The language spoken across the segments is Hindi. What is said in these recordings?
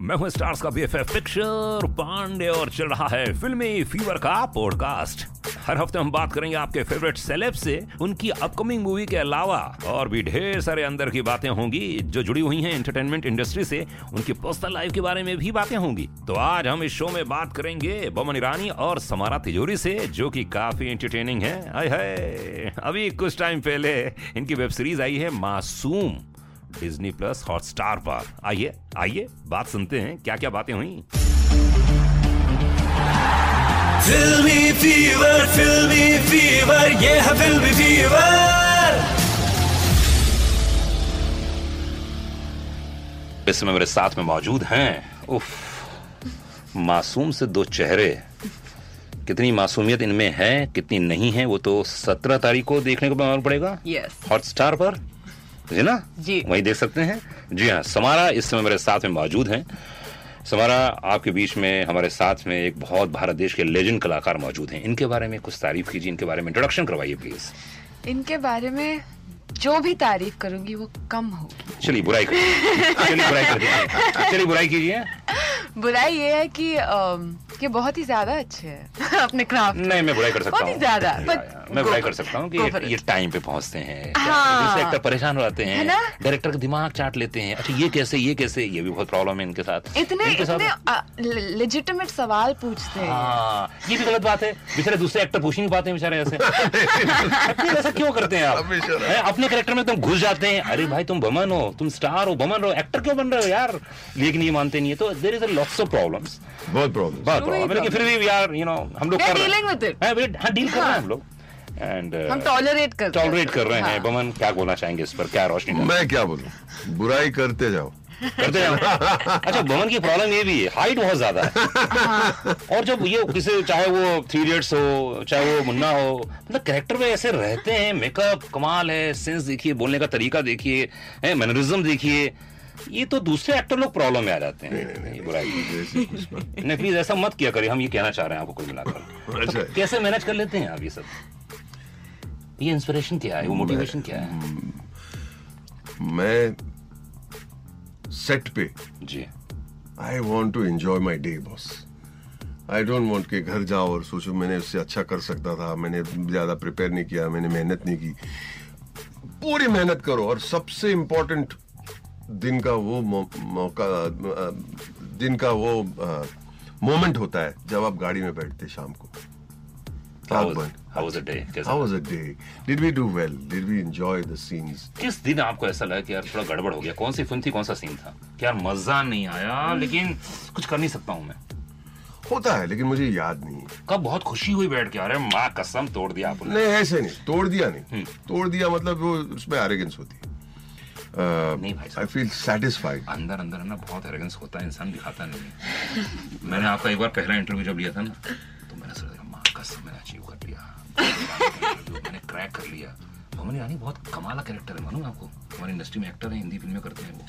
मैं हूँ स्टार्स का बीएफएफ पिक्चर पांडे और चल रहा है फिल्मी फीवर का पॉडकास्ट हर हफ़्ते हम बात करेंगे आपके फेवरेट सेलेब से, उनकी अपकमिंग मूवी के अलावा और भी ढेर सारे अंदर की बातें होंगी जो जुड़ी हुई हैं एंटरटेनमेंट इंडस्ट्री से, उनकी पर्सनल लाइफ के बारे में भी बातें होंगी। तो आज हम इस शो में बात करेंगे बमन ईरानी और समारा तिजोरी से, जो की काफ़ी एंटरटेनिंग आय है अभी कुछ टाइम पहले इनकी वेब सीरीज़ आई है मासूम। डिज्नी प्लस हॉटस्टार पर। आइए आइए बात सुनते हैं क्या क्या बातें हुई? Filmy fever, filmy fever, yeah, filmy fever. इस समय मेरे साथ में मौजूद हैं। उफ मासूम से दो चेहरे। कितनी मासूमियत इनमें है कितनी नहीं है वो तो सत्रह तारीख को देखने को मालूम पड़ेगा। Yes. हॉटस्टार पर। जी ना? जी। वही देख सकते हैं। जी हाँ समारा इस समय मेरे साथ में मौजूद हैं। समारा आपके बीच में हमारे साथ में एक बहुत भारत देश के लेजेंड कलाकार मौजूद हैं। इनके बारे में कुछ तारीफ़ कीजिए इनके बारे में इंट्रोडक्शन करवाइए प्लीज़ इनके बारे में जो भी तारीफ़ करूँगी वो कम होगी। चलिए बुराई चलिए बुराई कर चलिए बुराई कीजिए। बुराई ये है कि ये बहुत ही ज़्यादा अच्छे हैं। अपने क्राफ्ट नहीं मैं बुराई कर सकता हूँ ज़्यादा, मैं बुराई कर सकता हूँ कि ये, टाइम पे पहुँचते हैं। हाँ। एक्टर परेशान हो जाते हैं। डायरेक्टर का दिमाग चाट लेते हैं। अच्छा ये कैसे ये कैसे? ये भी बहुत प्रॉब्लम है इनके साथ। इतने इनके इतने लेजिटिमेट सवाल पूछते हैं। हाँ ये भी गलत बात है। बेचारे दूसरे एक्टर पूछ ही नहीं पाते बेचारे ऐसे। ऐसा क्यों करते हैं आप? हैं, अपने करेक्टर में तुम घुस जाते हैं। अरे भाई तुम बमन हो तुम स्टार हो बमन हो। एक्टर क्यों बन रहे हो यार? लेकिन ये मानते नहीं है। तो there is a lots of problems बहुत प्रॉब्लम बहुत ही प्रॉब्लम लेकिन फिर भी यार यू नो हम लोग We are कर रहे dealing with हैं it. हाँ, we- हाँ डील कर रहे हैं हम लोग। एंड हम टॉलरेट करते हैं। टॉलरेट कर रहे हैं। हाँ। बमन क्या बोलना चाहेंगे इस पर? क्या रोशनी मैं क्या बोलूँ? बुराई करते जाओ। करते जाओ। अच्छा बमन की प्रॉब्लम ये भी है। हाइट बहुत ज़्यादा है। और जब ये किसी चाहे वो थ्री इडियट्स हो चाहे वो मुन्ना हो मतलब कैरेक्टर में ऐसे रहते हैं। मेकअप कमाल है सेंस देखिए बोलने का तरीका देखिए मैनरिज्म देखिए। ये तो दूसरे एक्टर लोग प्रॉब्लम में आ जाते हैं। ये बुराई। ऐसे नहीं। प्लीज़ ऐसा मत किया करिए हम ये कहना चाह रहे हैं आपको कुल मिलाकर। अच्छा। तो कैसे मैनेज कर लेते हैं आप ये सब? ये इंस्पिरेशन क्या है? वो मोटिवेशन क्या है? मैं सेट पे जी। I want to enjoy my day boss I don't want कि घर जाओ और सोचो मैंने उससे अच्छा कर सकता था मैंने ज़्यादा प्रिपेयर नहीं किया मैंने मेहनत नहीं की। पूरी मेहनत करो और सबसे इम्पोर्टेंट दिन का वो मौका दिन का वो मोमेंट होता है जब आप गाड़ी में बैठते शाम को How आग was- बंद how was the day? कैसा? How was the day? Did we do well? Did we enjoy the scenes? किस दिन आपको ऐसा लगा कि यार थोड़ा गड़बड़ हो गया कौन सी फ़िल्म थी कौन सा सीन था कि यार मज़ा नहीं आया लेकिन कुछ कर नहीं सकता हूँ मैं होता है लेकिन मुझे याद नहीं है कब बहुत खुशी हुई बैठ के अरे माँ कसम तोड़ दिया आपने नहीं ऐसे नहीं तोड़ दिया नहीं हम्म। तोड़ दिया मतलब वो उसमें एरोगेंस होती है नहीं भाई आई फील सेटिस्फाइड अंदर अंदर ना बहुत एरोगेंस होता है इंसान दिखाता नहीं है मैंने आपका एक बार पहला इंटरव्यू जब लिया था ना तो मैंने सोचा माँ कसम मैंने अचीव कर लिया। मैंने क्रैक कर लिया। मोहम्मद ईरानी बहुत कमाल का कैरेक्टर है मालूम आपको? हमारी इंडस्ट्री में एक्टर है हिंदी फ़िल्में करते हैं वो।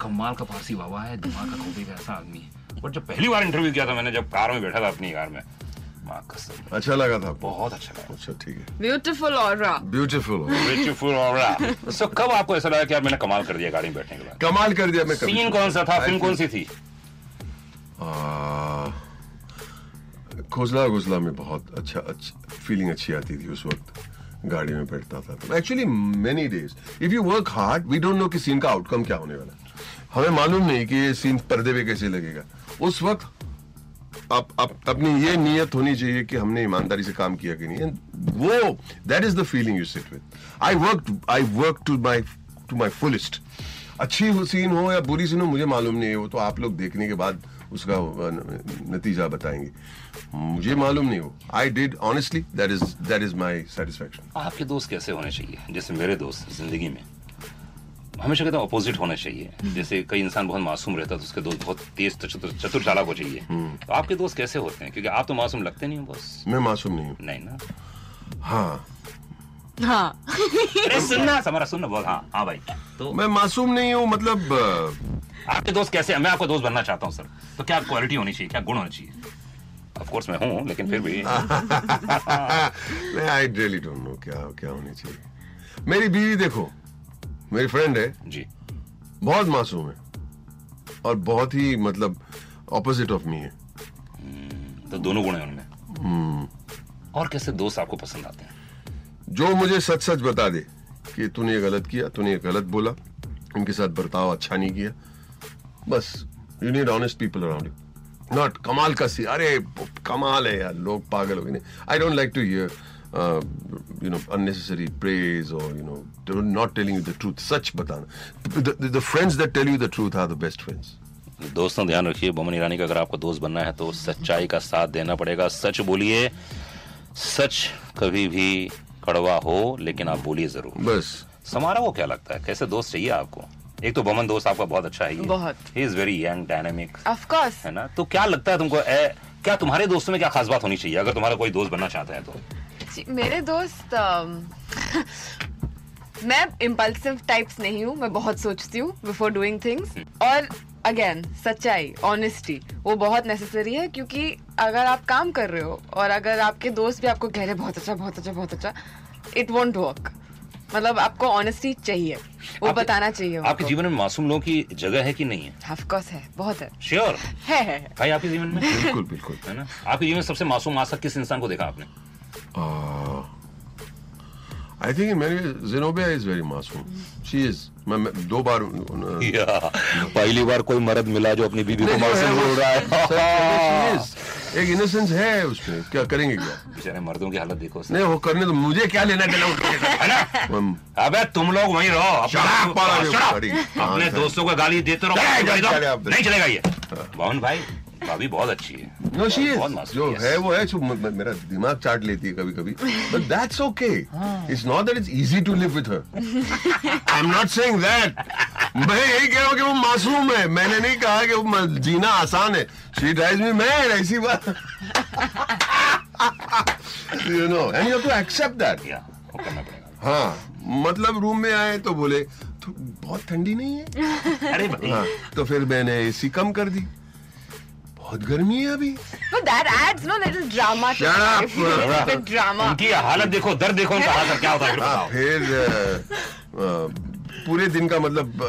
कमाल का फारसी बाबा है दिमाग का खोपे का ऐसा आदमी है। बट जब पहली बार इंटरव्यू किया था मैंने जब कार में बैठा था अपनी कार में माँ कसम। अच्छा लगा था बहुत अच्छा लगा। अच्छा ठीक है। ब्यूटीफुल और ब्यूटीफुल ब्यूटीफुल और सो कब आपको ऐसा लगा कि यार मैंने कमाल कर दिया गाड़ी में बैठने के बाद? कमाल कर दिया मैं सीन कौन सा था? फ़िल्म कौन सी थी? खोजला गुजला में बहुत अच्छा अच्छा फीलिंग अच्छी आती थी उस वक्त गाड़ी में बैठता था। Actually many days if you work hard we don't know कि सीन का आउटकम क्या होने वाला हमें मालूम नहीं कि ये सीन पर्दे पे कैसे लगेगा। उस वक्त आप, आप अपनी ये नीयत होनी चाहिए कि हमने ईमानदारी से काम किया कि नहीं। And वो that is the feeling you sit with I work I work to my to my fullest अच्छी सीन हो या बुरी सीन हो मुझे मालूम नहीं है वो तो आप लोग देखने के बाद उसका नतीजा बताएँगे। मुझे मालूम नहीं हो। I did honestly that is that is my satisfaction आपके दोस्त कैसे होने चाहिए? जैसे मेरे दोस्त ज़िंदगी में। हमेशा कहता हूँ अपोजिट होना चाहिए। जैसे कई इंसान बहुत मासूम रहता है तो उसके दोस्त बहुत तेज चतुर चतुर चालाक हो चाहिए तो आपके दोस्त कैसे होते हैं? क्योंकि आप तो मासूम लगते नहीं हो बस। मैं मासूम नहीं हूँ। नहीं ना? हाँ। हाँ। अरे सुनना हमारा सुनना बहुत हाँ हाँ भाई। तो मैं मासूम नहीं हूँ मतलब आपके दोस्त कैसे मैं आपको दोस्त बनना चाहता हूँ सर। तो क्या क्वालिटी होनी चाहिए? क्या गुण होना चाहिए? ऑफ़ कोर्स मैं हूँ लेकिन फिर भी। आई रियली डोंट नो क्या क्या होनी चाहिए। मेरी बीवी देखो मेरी फ्रेंड है। जी। बहुत मासूम है। और बहुत ही मतलब ऑपोजिट ऑफ़ मी है। तो दोनों गुण हैं उनमें। हम्म। और कैसे दोस्त आपको पसंद आते हैं? जो मुझे सच सच बता दे कि तूने ये गलत किया तूने ये गलत बोला उनके साथ बर्ताव अच्छा नहीं किया बस you need honest people around you not कमाल का सी अरे कमाल है यार लोग पागल हो गए। I don't like to hear you know unnecessary praise or you know not telling you the truth. सच बताना the, the, the friends that tell you the truth are the best friends. दोस्तों ध्यान रखिए बोमन ईरानी का अगर आपको दोस्त बनना है तो सच्चाई का साथ देना पड़ेगा। सच बोलिए सच कभी भी कड़वा हो लेकिन आप बोलिए ज़रूर। बस। समारा को क्या लगता है? कैसे दोस्त चाहिए आपको? एक तो बमन दोस्त आपका बहुत अच्छा है। बहुत। He is very young dynamic of course है ना? तो क्या लगता है तुमको ए, क्या तुम्हारे दोस्तों में क्या खास बात होनी चाहिए? अगर तुम्हारा कोई दोस्त बनना चाहता है तो। मेरे दोस्त मैं इम्पल्सिव टाइप्स नहीं हूँ मैं बहुत सोचती हूँ बिफोर डूइंग थिंग्स और अगेन सच्चाई ऑनेस्टी वो बहुत नेसेसरी है क्योंकि अगर आप काम कर रहे हो और अगर आपके दोस्त भी आपको कह रहे बहुत अच्छा बहुत अच्छा बहुत अच्छा इट वोंट वर्क मतलब आपको ऑनेस्टी चाहिए वो आपके- बताना चाहिए आपके जीवन में मासूम लोगों की जगह है कि नहीं है? ऑफ़ कोर्स है बहुत है। श्योर है है है। भाई आपके जीवन में? बिल्कुल बिल्कुल। है ना? आपके जीवन में सबसे मासूम आज तक किस इंसान को देखा आपने? आई थिंक मेरी जिनोबिया इज़ वेरी मासूम शी इज़ मैं मैं दो बार उन- या, पहली बार कोई मर्द मिला जो अपनी बीबी को मासूम बोल रहा है। एक इनोसेंस है उसमें। क्या करेंगे क्या? बेचारे मर्दों की हालत देखो नहीं वो करने तो मुझे क्या लेना देना है ना? अबे तुम लोग वहीं रहो। अपने-! बड़ी। अपने हाँ, दोस्तों को गाली देते रहो। नहीं चलेगा नहीं चलेगा ये। मोहन भाई भाभी बहुत अच्छी है। नो शी इज़ जो है वो है जो मेरा दिमाग चाट लेती है कभी कभी but that's okay it's not that it's easy to live with her I am not saying that मैं यही कह रहा हूँ कि वो मासूम है। मैंने नहीं कहा कि वो जीना आसान है। शी ड्राइव्स मी मैड ऐसी बात। You know and you have to accept that या हाँ मतलब रूम में आए तो बोले तो बहुत ठंडी नहीं है? अरे हाँ तो फिर मैंने एसी कम कर दी। बहुत गर्मी है अभी But that adds no little drama to life. Flora. Bit drama. उनकी हालत देखो दर्द देखो उनका क्या होता है फिर हाँ। फिर पूरे दिन का मतलब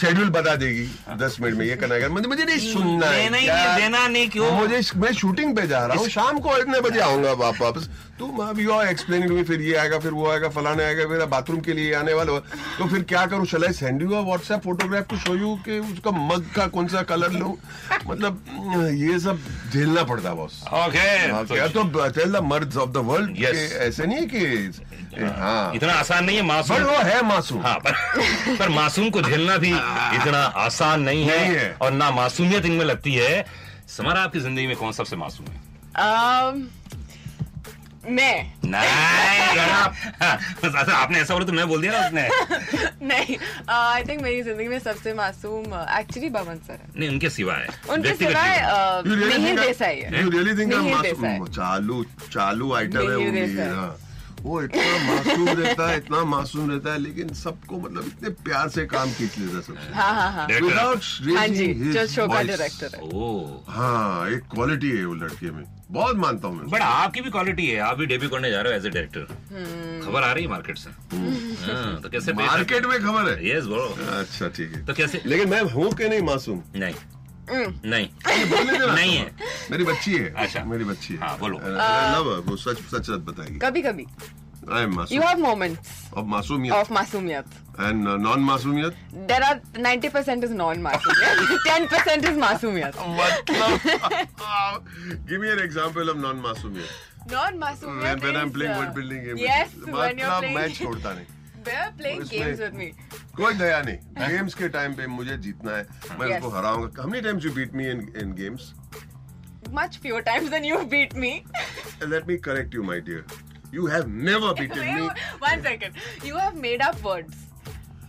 शेड्यूल बता देगी दस मिनट में ये करना है मुझे मुझे नहीं सुनना है ही क्या? नहीं, देना नहीं, क्यों? मुझे मैं शूटिंग पे जा रहा हूँ शाम को इतने बजे आऊँगा वाप- वापस। तुम अब you are explaining to me फिर ये आएगा फिर वो आएगा फलाने आएगा मेरा बाथरूम के लिए आने वाला। तो फिर क्या करूँ? चला send you WhatsApp photograph to show you कि उसका मग का कौन सा कलर लूँ? मतलब ये सब झेलना पड़ता है बॉस ओके हाँ, तो टेल द मर्द ऑफ़ द वर्ल्ड ऐसे नहीं है कि हाँ। इतना आसान नहीं है मासूम। वो है मासूम। हाँ पर, पर मासूम को झेलना भी इतना आसान नहीं है, नहीं है। और ना मासूमियत इनमें लगती है। समारा आपकी ज़िंदगी में कौन सबसे मासूम है? Um, मैं। नहीं हाँ, बस ऐसा आपने ऐसा बोला तो मैं बोल दिया ना उसने। नहीं आई थिंक मेरी ज़िंदगी में सबसे मासूम एक्चुअली बमन सर है। नहीं उनके सिवा है। उनके सिवाय मिहिर देसाई है। मिहिर देसाई। चालू चालू आइटम है। वो इतना मासूम रहता है इतना मासूम रहता है लेकिन सबको मतलब इतने प्यार से काम खींच लेता है सबसे। हाँ हाँ हाँ। हाँ है। हाँ एक क्वालिटी है वो लड़के में। बहुत मानता हूँ मैं बट आपकी भी क्वालिटी है आप भी डेब्यू करने जा रहे हो एज ए डायरेक्टर हम्म। खबर आ रही है मार्केट से। हाँ, तो कैसे मार्केट में खबर है? यस ब्रो अच्छा ठीक है। तो कैसे लेकिन मैं हूँ कि नहीं मासूम? नहीं। हम्म। नहीं। बोलने देना नहीं है। मेरी बच्ची है। अच्छा। मेरी बच्ची है। हाँ, बोलो। वो सच सच सच बताएगी। कभी कभी। आई एम यू मासूम हैव मोमेंट्स अब मासूमियत। ऑफ़ मासूमियत। एंड नॉन मासूमियत देर आर 90% इज़ नॉन मासूमियत 10% इज़ मासूमियत। मतलब give me an example of non मासूमियत नॉन when, मासूमियत when I'm playing uh, word building game yes when you're मैं छोड़ता नहीं। कोई नया नहीं। गेम्स के टाइम पे मुझे जीतना है। मैं उसको हराऊँगा। How many times you beat me in in games much fewer times then you beat me let me correct you my dear you have never beaten me one second you have made up words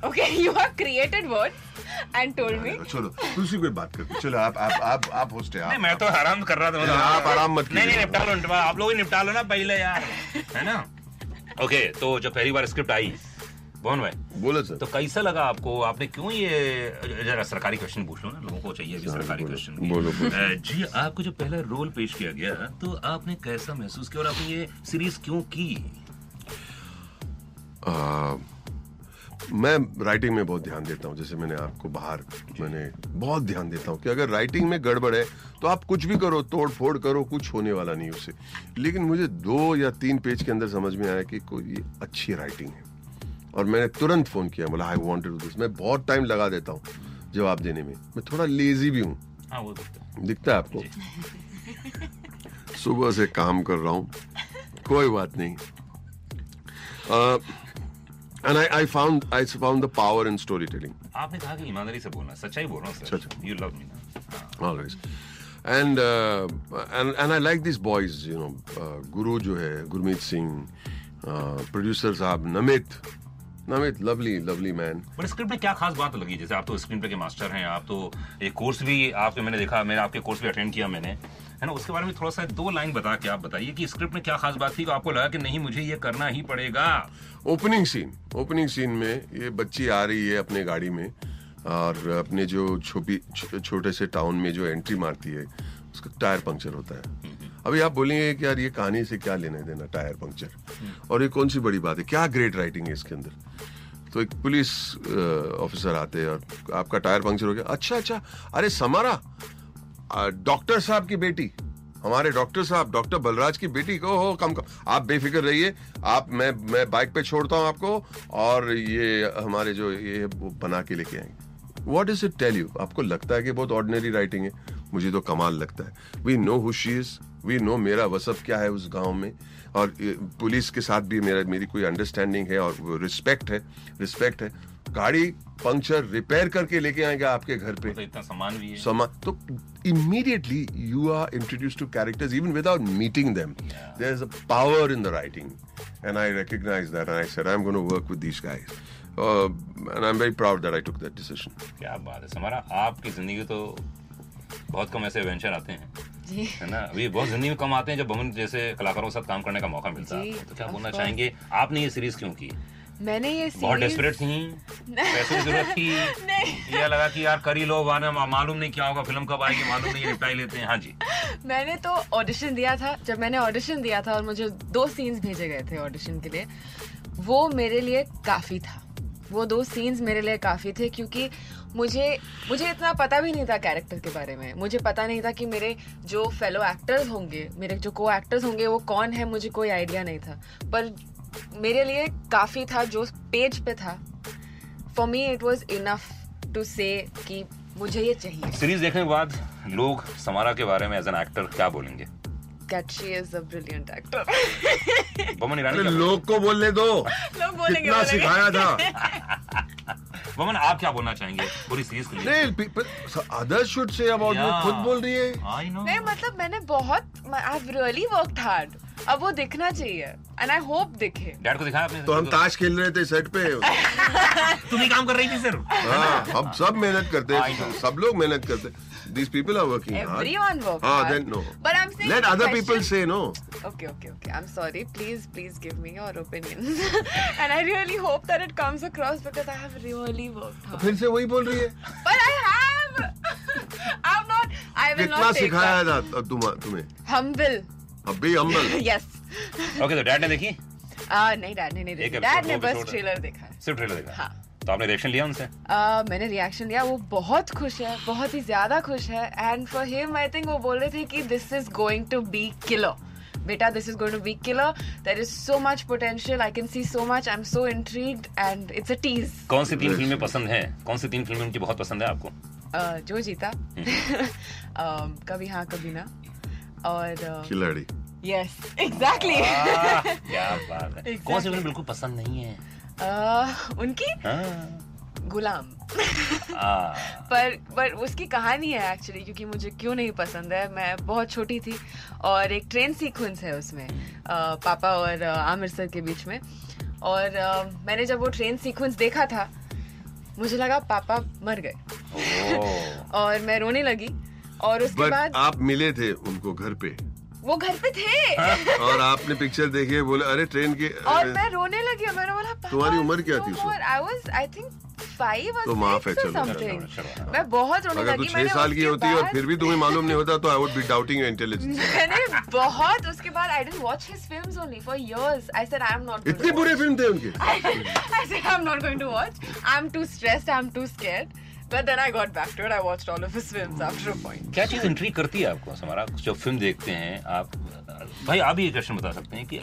okay you have created words and told me चलो दूसरी कोई बात करते चलो आप आप आप आप होस्ट है मैं तो आराम कर रहा था मतलब आप आराम मत नहीं नहीं निपटा आप लोग निपटा लो ना पहले यार है ना? ओके तो जो पहली बार स्क्रिप्ट आई पवन भाई बोलो सर। तो कैसा लगा आपको? आपने क्यों ये जरा सरकारी क्वेश्चन पूछ लो ना लोगों को चाहिए भी सरकारी क्वेश्चन बोलो, बोलो। जी आपको जो पहला रोल पेश किया गया तो आपने कैसा महसूस किया और आपने ये सीरीज़ क्यों की? आ, मैं राइटिंग में बहुत ध्यान देता हूँ जैसे मैंने आपको बाहर मैंने बहुत ध्यान देता हूँ कि अगर राइटिंग में गड़बड़ है तो आप कुछ भी करो तोड़ फोड़ करो कुछ होने वाला नहीं उसे लेकिन मुझे दो या तीन पेज के अंदर समझ में आया कि कोई अच्छी राइटिंग है। और मैंने तुरंत फ़ोन किया बोला आई वांटेड टू दिस मैं बहुत टाइम लगा देता हूँ जवाब देने में। मैं थोड़ा लेजी भी हूँ। हाँ तो- दिखता है आपको? सुबह से काम कर रहा हूँ। कोई बात नहीं। And I I found I found the power in storytelling आपने कहा कि ईमानदारी से बोलना सच्चाई बोल रहा हूँ सर। यू लव मी ना always and uh, and and I like these boys you know uh, गुरु जो है गुरमीत सिंह प्रोड्यूसर साहब Namit Namit lovely lovely man but script में क्या खास बात लगी? जैसे आप तो स्क्रीन पे के मास्टर हैं आप तो एक कोर्स भी आपके मैंने देखा मैंने आपके कोर्स भी अटेंड किया मैंने। है ना? उसके बारे में थोड़ा सा दो लाइन बता के आप बताइए कि स्क्रिप्ट में क्या खास बात थी? कि आपको लगा कि नहीं मुझे ये करना ही पड़ेगा। ओपनिंग सीन ओपनिंग सीन में ये बच्ची आ रही है अपने गाड़ी में और अपने जो छोटी छोटे से टाउन में जो एंट्री मारती है उसका टायर पंक्चर होता है। अभी आप बोलेंगे कि यार ये कहानी से क्या लेने देना टायर पंक्चर और ये कौन सी बड़ी बात है? क्या ग्रेट राइटिंग है इसके अंदर? तो एक पुलिस ऑफिसर आते हैं और आपका टायर पंक्चर हो गया। अच्छा अच्छा। अरे समारा डॉक्टर साहब की बेटी हमारे डॉक्टर साहब डॉक्टर बलराज की बेटी को हो कम कम। आप बेफिक्र रहिए। आप मैं मैं बाइक पे छोड़ता हूँ आपको और ये हमारे जो ये वो बना के लेके आएँगे। What is it tell you आपको लगता है कि बहुत ऑर्डिनरी राइटिंग है। मुझे तो कमाल लगता है। We know who she is we know मेरा वसफ क्या है उस गाँव में। और पुलिस के साथ भी मेरा मेरी कोई अंडरस्टैंडिंग है और रिस्पेक्ट है रिस्पेक्ट है। गाड़ी पंक्चर रिपेयर करके लेके आएँगे आपके घर पे। तो इतना सामान भी है। सामान तो immediately you are introduce to characters even without meeting them there is a power in the writing and I recognise that I said I am gonna work with these guys and I am very proud that I took that decision क्या बात है। हमारा आपकी ज़िंदगी तो बहुत कम ऐसे वेंचर आते हैं। है ना? अभी बहुत ज़िंदगी में कम आते हैं जब बमन जैसे कलाकारों के साथ काम करने का मौका मिलता। है तो क्या बोलना चाहेंगे? आपने ये सीरीज़ क्यों की? मैंने ये सीरीज़... बहुत डेस्परेट थी? पैसे की ज़रूरत थी? ये लगा कि यार कर ही लो वाने मालूम नहीं क्या होगा फ़िल्म कब आएगी मालूम नहीं रिप्लाई लेते हैं। हाँ जी। मैंने तो ऑडिशन दिया था जब मैंने ऑडिशन दिया था और मुझे दो सीन्स भेजे गए थे ऑडिशन के लिए वो मेरे लिए काफ़ी था। वो दो सीन्स मेरे लिए काफ़ी थे क्योंकि मुझे मुझे इतना पता भी नहीं था कैरेक्टर के बारे में। मुझे पता नहीं था कि मेरे जो फेलो एक्टर्स होंगे मेरे जो को एक्टर्स होंगे वो कौन है मुझे कोई आइडिया नहीं था। पर मेरे लिए काफ़ी था जो पेज पे था। For me it was enough to say कि मुझे ये चाहिए। सीरीज़ देखने के बाद लोग समारा के बारे में एज एन एक्टर क्या बोलेंगे? That she is a brilliant actor. Boman Irani लोग को बोलने दो। लोग बोलेंगे बोलेंगे। सिखाया था। बमन आप क्या बोलना चाहेंगे? पूरी सीरीज़ के लिए नहीं others should say about you खुद बोल रही है। आई नो नहीं मतलब मैंने बहुत I have really worked hard अब वो दिखना चाहिए। एंड आई होप दिखे। डैड को दिखाया आपने तो हम ताश खेल रहे थे सेट पे। तुम ही काम कर रही थी सर हाँ हम सब मेहनत करते हैं। सब लोग मेहनत करते हैं। These people are working Everyone hard Everyone works हाँ hard. then no But I'm saying let other question- people say no Okay, okay, okay. I'm sorry. Please, please give me your opinions. and I really hope that it comes across because I have really worked hard. फिर से वही बोल रही है But I have. I'm not. I will not take सिखाया that. था तुम तुम्हें Humble. अब भी अम्बल yes. ओके तो डैड ने देखी आ, नहीं डैड ने नहीं देखा डैड ने बस है। ट्रेलर देखा है सिर्फ़ ट्रेलर देखा हाँ। तो आपने रिएक्शन लिया उनसे? आ, मैंने रिएक्शन लिया वो बहुत खुश है बहुत ही ज़्यादा खुश है। And for him I think वो बोल रहे थे कि this is going to be killer बेटा this is going to be killer there is so much potential I can see so much I am so intrigued and it's a tease कौन सी तीन फ़िल्में पसंद है? कौन सी तीन फ़िल्में उनकी बहुत पसंद है आपको? uh, जो जीता। um, कभी हाँ कभी ना। और खिलाड़ी। यस एग्जैक्टली क्या बात है। Exactly. कौन सी फ़िल्म बिल्कुल पसंद नहीं है? उनकी हाँ, गुलाम। आह, पर पर उसकी कहानी है एक्चुअली क्योंकि मुझे क्यों नहीं पसंद है मैं बहुत छोटी थी और एक ट्रेन सीक्वेंस है उसमें अ, पापा और आमिर सर के बीच में। और अ, मैंने जब वो ट्रेन सीक्वेंस देखा था मुझे लगा पापा मर गए। और मैं रोने लगी। और उसके बाद आप मिले थे उनको घर पे। वो घर पे थे और आपने पिक्चर देखी है बोले अरे ट्रेन के और मैं रोने लगी मैंने बोला तुम्हारी उम्र क्या थी I was I think five तो माफ़ है, चलो, चलो। मैं बहुत रोने अगर लगी छह साल की होती और फिर भी तुम्हें मालूम नहीं होता तो I would be doubting your intelligence मैंने बहुत उसके बाद I didn't watch his films only for years I said I am not इतने बुरे फ़िल्म थे उनके I said I'm not going to watch. I'm too stressed. I'm too scared. But then I got back to it. I watched all of his films after a point. क्या चीज़ इंट्री करती है आपको हमारा जब फ़िल्म देखते हैं आप भाई आप ही ये क्वेश्चन बता सकते हैं कि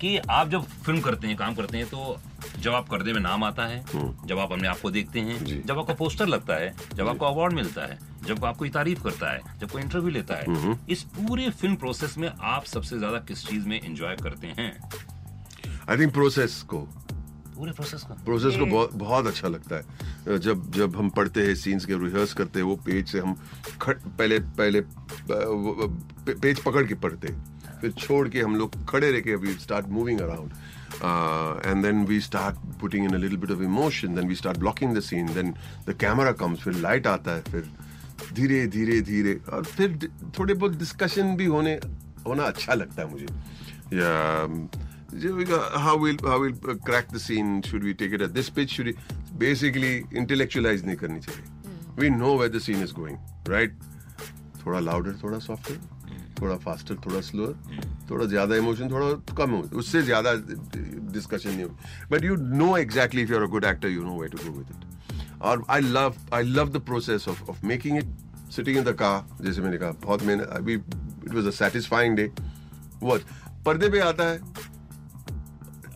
कि आप जब फ़िल्म करते हैं काम करते हैं तो जब आप पर्दे में नाम आता है जब आप अपने आप को देखते हैं जब आपका पोस्टर लगता है जब आपको अवार्ड मिलता है जब आपको कोई तारीफ़ करता है जब कोई इंटरव्यू लेता है इस पूरे फ़िल्म प्रोसेस में आप सबसे ज़्यादा किस चीज़ में एंजॉय करते हैं? आई थिंक प्रोसेस को पूरे प्रोसेस को। प्रोसेस को बहुत बहुत अच्छा लगता है। जब जब हम पढ़ते हैं सीन्स के रिहर्स करते हैं वो पेज से हम खट पहले पहले पेज पकड़ के पढ़ते हैं। फिर छोड़ के हम लोग खड़े रह के we start moving around and then we start putting in a little bit of emotion then we start blocking the scene then the camera comes फिर लाइट आता है फिर धीरे धीरे धीरे। और फिर थोड़े बहुत डिस्कशन भी होने होना अच्छा लगता है मुझे। या how will how will crack the scene should we take it at this pitch should basically intellectualize नहीं करनी चाहिए we know where the scene is going right थोड़ा लाउडर थोड़ा सॉफ्टवेयर थोड़ा फास्टर थोड़ा स्लोअर hmm. थोड़ा ज़्यादा इमोशन थोड़ा कम हो उससे ज़्यादा डिस्कशन नहीं हो but you know exactly if you are a good actor you know way to go with it और I love I love the process of of making it sitting in the car जैसे मैंने कहा बहुत मेहनत अभी it was a satisfying day was पर्दे पे आता है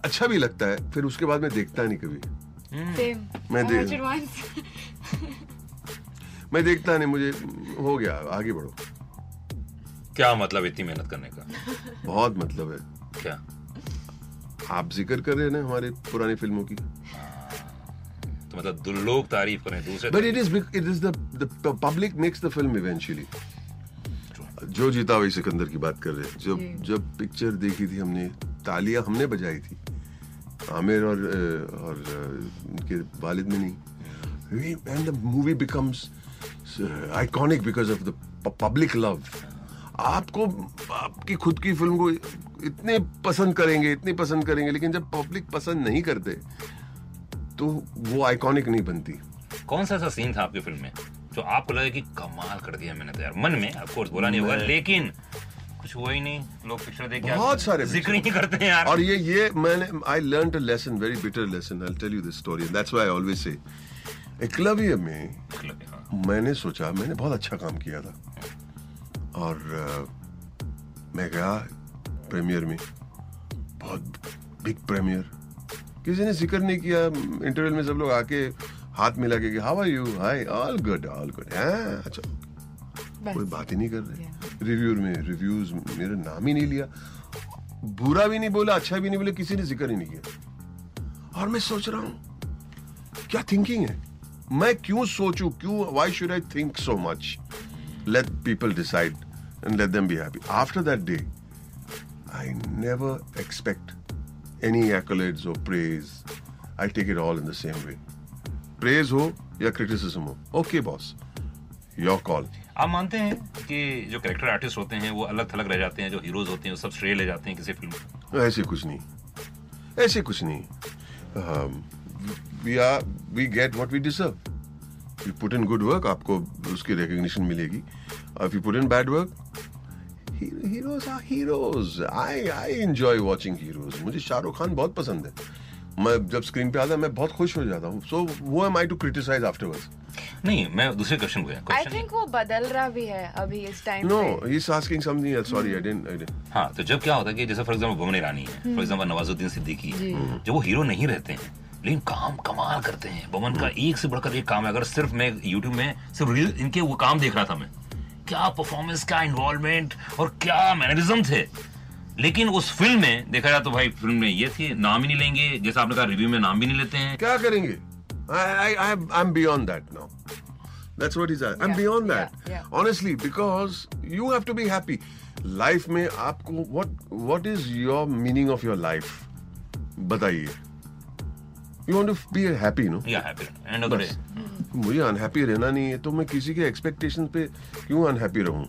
अच्छा भी लगता है फिर उसके बाद मैं देखता नहीं कभी। मैं I they- watched it once. मैं देखता नहीं मुझे हो गया आगे बढ़ो। क्या मतलब इतनी मेहनत करने का? बहुत मतलब है। क्या? आप ज़िक्र कर रहे हैं ना हमारे पुरानी फ़िल्मों की। तो मतलब लोग तारीफ़ करें दूसरे but it is it is the public makes the film eventually जो जीता वही सिकंदर की बात कर रहे हैं। जब जब पिक्चर देखी थी हमने तालियाँ हमने बजाई थी। आमिर और और उनके वालिद में नहीं। And the movie becomes iconic because of the public love आपको आपकी खुद की फ़िल्म को इतने पसंद करेंगे इतनी पसंद करेंगे लेकिन जब पब्लिक पसंद नहीं करते तो वो आइकॉनिक नहीं बनती। कौन सा ऐसा सीन था आपकी फ़िल्म में जो आपको लगे कि कमाल कर दिया मैंने तो यार? मन में ऑफ़ कोर्स बोला नहीं होगा लेकिन कुछ हुआ ही नहीं। लोग पिक्चर देख के बहुत सारे ज़िक्र ही नहीं करते यार। और ये ये मैंने I learn a lesson very bitter lesson I tell you this story that's why I always say Eklavya में हाँ, मैंने सोचा मैंने बहुत अच्छा काम किया था। और अ, मैं गया प्रीमियर में बहुत बिग प्रीमियर किसी ने ज़िक्र नहीं किया इंटरवल में सब लोग आके हाथ मिला के how are you hi all good all good अच्छा। कोई बात ही नहीं कर रहे। रिव्यू में रिव्यूज़ मेरा नाम ही नहीं लिया। बुरा भी नहीं बोला अच्छा भी नहीं बोला किसी ने ज़िक्र ही नहीं किया। और मैं सोच रहा हूँ क्या थिंकिंग है? मैं क्यों सोचू क्यों why should I think so much let people decide and let them be happy after that day I never expect any accolades or praise. I take it all in the same way. Praise हो या criticism हो ओके बॉस योर call. आप मानते हैं कि जो करेक्टर आर्टिस्ट होते हैं, वो अलग थलग रह जाते हैं, जो हीरोज होते हैं, वो सब श्रेय ले जाते हैं किसी फ़िल्म तो ऐसे कुछ नहीं। ऐसे कुछ नहीं। We are we get what we deserve you put in good work आपको उसकी रिकग्निशन मिलेगी। If you put in bad work heroes are heroes I I enjoy watching heroes मुझे शाहरुख खान बहुत पसंद है। मैं जब स्क्रीन पे आता है मैं बहुत खुश हो जाता हूँ। सो वो am I to criticise afterwards नहीं मैं दूसरे क्वेश्चन को क्वेश्चन think वो बदल रहा भी है अभी इस time no he is asking something else sorry I didn't I didn't हाँ तो जब क्या होता है कि जैसे फॉर एग्ज़ाम्पल बमन ईरानी है। For example Nawazuddin Siddiqui ji. जब वो हीरो नहीं रहते हैं लेकिन काम कमाल करते हैं। बमन का एक से बढ़कर एक काम है। अगर सिर्फ़ मैं यूट्यूब में सिर्फ़ रील इनके वो काम देख रहा था मैं। क्या परफॉर्मेंस क्या इन्वॉल्वमेंट और क्या मैनरिज्म थे। लेकिन उस फ़िल्म में देखा जाए तो भाई फ़िल्म में ये थी नाम ही नहीं लेंगे जैसा आपने कहा रिव्यू में नाम भी नहीं लेते हैं क्या करेंगे I I I am beyond that That's what he's at. I'm Yeah, beyond that. yeah. Honestly, because you have to be happy. Life में आपको what what is your meaning of your life? बताइए. You want to be happy, no? या हैप्पी एंड ऑफ़ द बस. डे मुझे अनहैप्पी रहना नहीं है तो मैं किसी के एक्सपेक्टेशन पे क्यों अनहैप्पी रहूँ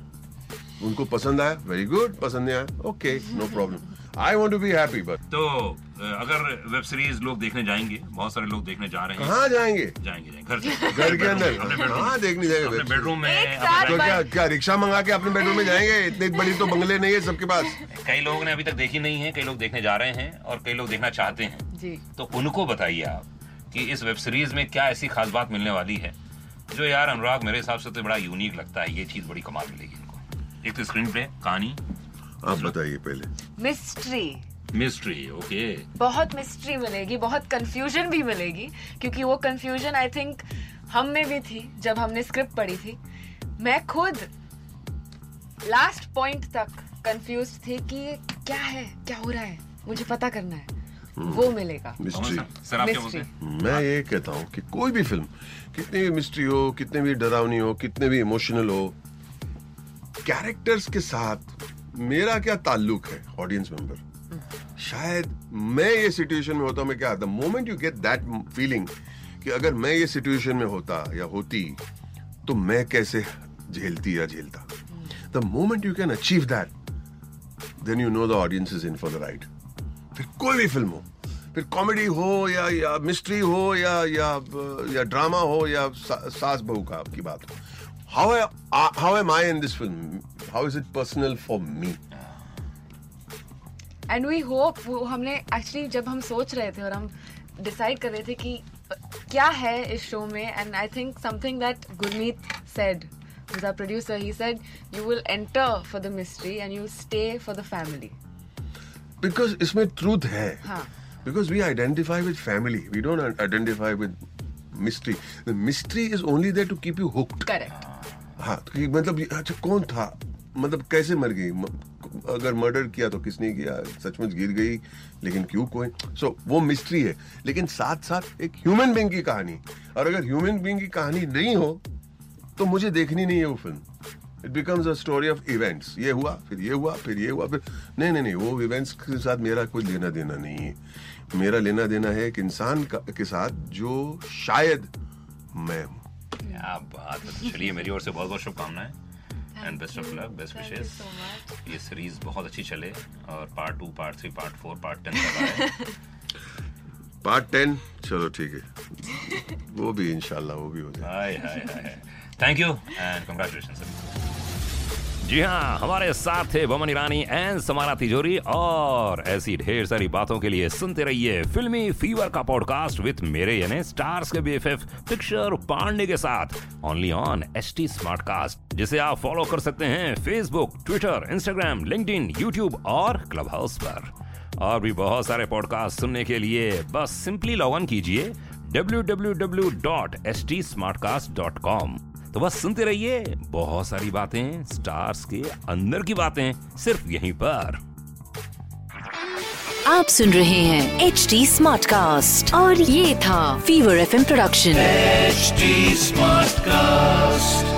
उनको पसंद आया वेरी गुड पसंद नहीं आया okay no problem I want to be happy but तो अगर वेब सीरीज़ लोग देखने जाएँगे बहुत सारे लोग देखने जा रहे हैं। कहाँ जाएँगे? जाएँगे जाएँगे घर से। घर के अंदर। अपने बेडरूम हाँ देखने जाएँगे अपने बेडरूम में तो क्या क्या रिक्शा मंगा के अपने बेडरूम में जाएँगे? इतनी बड़ी तो बंगले नहीं है सबके पास। कई लोगों ने अभी तक देखी नहीं है कई लोग देखने जा रहे हैं और कई लोग देखना चाहते हैं। जी। तो उनको बताइए आप कि इस वेब सीरीज़ में क्या ऐसी खास बात मिलने वाली है जो यार अनुराग मेरे हिसाब से तो बड़ा यूनिक लगता है ये चीज़ बड़ी कमाल मिलेगी। एक तो स्क्रीन प्ले कहानी। आप बताइए पहले। मिस्ट्री मिस्ट्री ओके बहुत मिस्ट्री मिलेगी बहुत कंफ्यूजन भी मिलेगी क्योंकि वो कंफ्यूजन आई थिंक हम में भी थी जब हमने स्क्रिप्ट पढ़ी थी। मैं खुद लास्ट पॉइंट तक कंफ्यूज थी कि ये क्या है क्या हो रहा है मुझे पता करना है। वो मिलेगा। मिस्ट्री सर आप क्या बोलते मिस्ट्री हैं मैं ये कहता हूँ कि कोई भी फ़िल्म कितनी भी मिस्ट्री हो कितने भी डरावनी हो कितने भी इमोशनल हो कैरेक्टर्स के साथ मेरा क्या ताल्लुक है ऑडियंस मेंबर शायद मैं ये सिचुएशन में होता मैं क्या the moment you get that feeling कि अगर मैं ये सिचुएशन में होता या होती तो मैं कैसे झेलती या झेलता? The moment you can achieve that then you know the audience is in for the right फिर कोई भी फ़िल्म हो फिर कॉमेडी हो या या मिस्ट्री हो या या या ड्रामा हो या सा, सास बहू का की बात हो how how am I in this film how is it personal for me and we hope वो हमने एक्चुअली जब हम सोच रहे थे और हम डिसाइड कर रहे थे कि क्या है इस शो में and I think something that Gurmeet said who's our producer he said you will enter for the mystery and you stay for the family. Because इसमें ट्रूथ है। हाँ। Because we identify with family we don't identify with mystery the mystery is only there to keep you hooked correct. हाँ तो कि मतलब अच्छा कौन था? मतलब कैसे मर गई? अगर मर्डर किया तो किसने किया? सचमुच गिर गई लेकिन क्यों कोई? सो so, वो मिस्ट्री है। लेकिन साथ साथ एक ह्यूमन बींग की कहानी। और अगर ह्यूमन बींग की कहानी नहीं हो तो मुझे देखनी नहीं है वो film it becomes a story of events ये हुआ फिर ये हुआ फिर ये हुआ फिर नहीं नहीं नहीं वो इवेंट्स के साथ मेरा कोई लेना देना नहीं है। मेरा लेना देना है एक इंसान के साथ जो शायद मैं हूँ। क्या बात है चलिए मेरी ओर से बहुत बहुत शुभकामनाएँ and best of luck best विशेष ये सीरीज़ बहुत अच्छी चले और part two part three part four part ten part ten चलो ठीक है। वो भी इंशाल्लाह वो भी हो जाए। Hi hi hi thank you and congratulation sir जी हाँ हमारे साथ थे बमन ईरानी एंड समारा तिजोरी और ऐसी ढेर सारी बातों के लिए सुनते रहिए फिल्मी फीवर का पॉडकास्ट विथ मेरे यानी स्टार्स के बीएफएफ पिक्चर पांडे के साथ only on H T smart cast जिसे आप फॉलो कर सकते हैं Facebook Twitter Instagram LinkedIn YouTube और क्लब हाउस पर। और भी बहुत सारे पॉडकास्ट सुनने के लिए बस सिंपली लॉग इन कीजिए www.stsmartcast.com तो बस सुनते रहिए बहुत सारी बातें स्टार्स के अंदर की बातें सिर्फ़ यहीं पर आप सुन रहे हैं एच डी स्मार्ट कास्ट और ये था Fever FM production H smart Smartcast.